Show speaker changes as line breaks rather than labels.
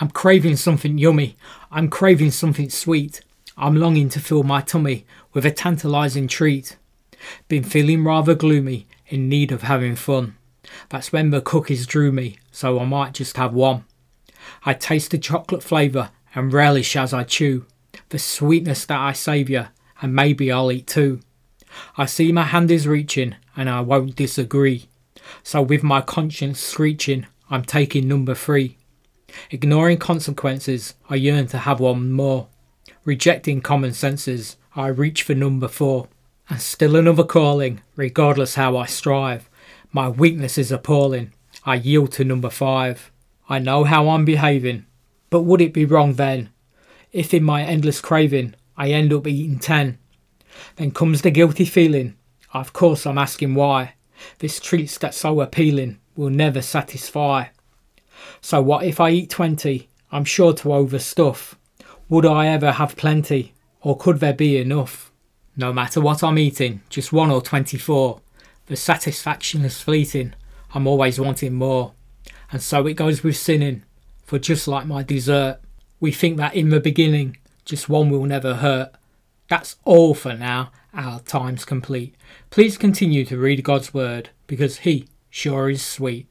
I'm craving something yummy. I'm craving something sweet. I'm longing to fill my tummy with a tantalizing treat. Been feeling rather gloomy, in need of having fun. That's when the cookies drew me, so I might just have one. I taste the chocolate flavour and relish as I chew the sweetness that I savour, and maybe I'll eat two. I see my hand is reaching, and I won't disagree. So, with my conscience screeching, I'm taking number three. Ignoring consequences, I yearn to have one more. Rejecting common senses, I reach for number four. And still another calling, regardless how I strive. My weakness is appalling. I yield to number five. I know how I'm behaving, but would it be wrong then if in my endless craving I end up eating ten? Then comes the guilty feeling. Of course, I'm asking why. This treats that's so appealing will never satisfy. So, what if I eat twenty? I'm sure to overstuff. Would I ever have plenty, or could there be enough? No matter what I'm eating, just one or twenty four, the satisfaction is fleeting. I'm always wanting more. And so it goes with sinning, for just like my dessert, we think that in the beginning, just one will never hurt. That's all for now. Our time's complete. Please continue to read God's Word because He sure is sweet.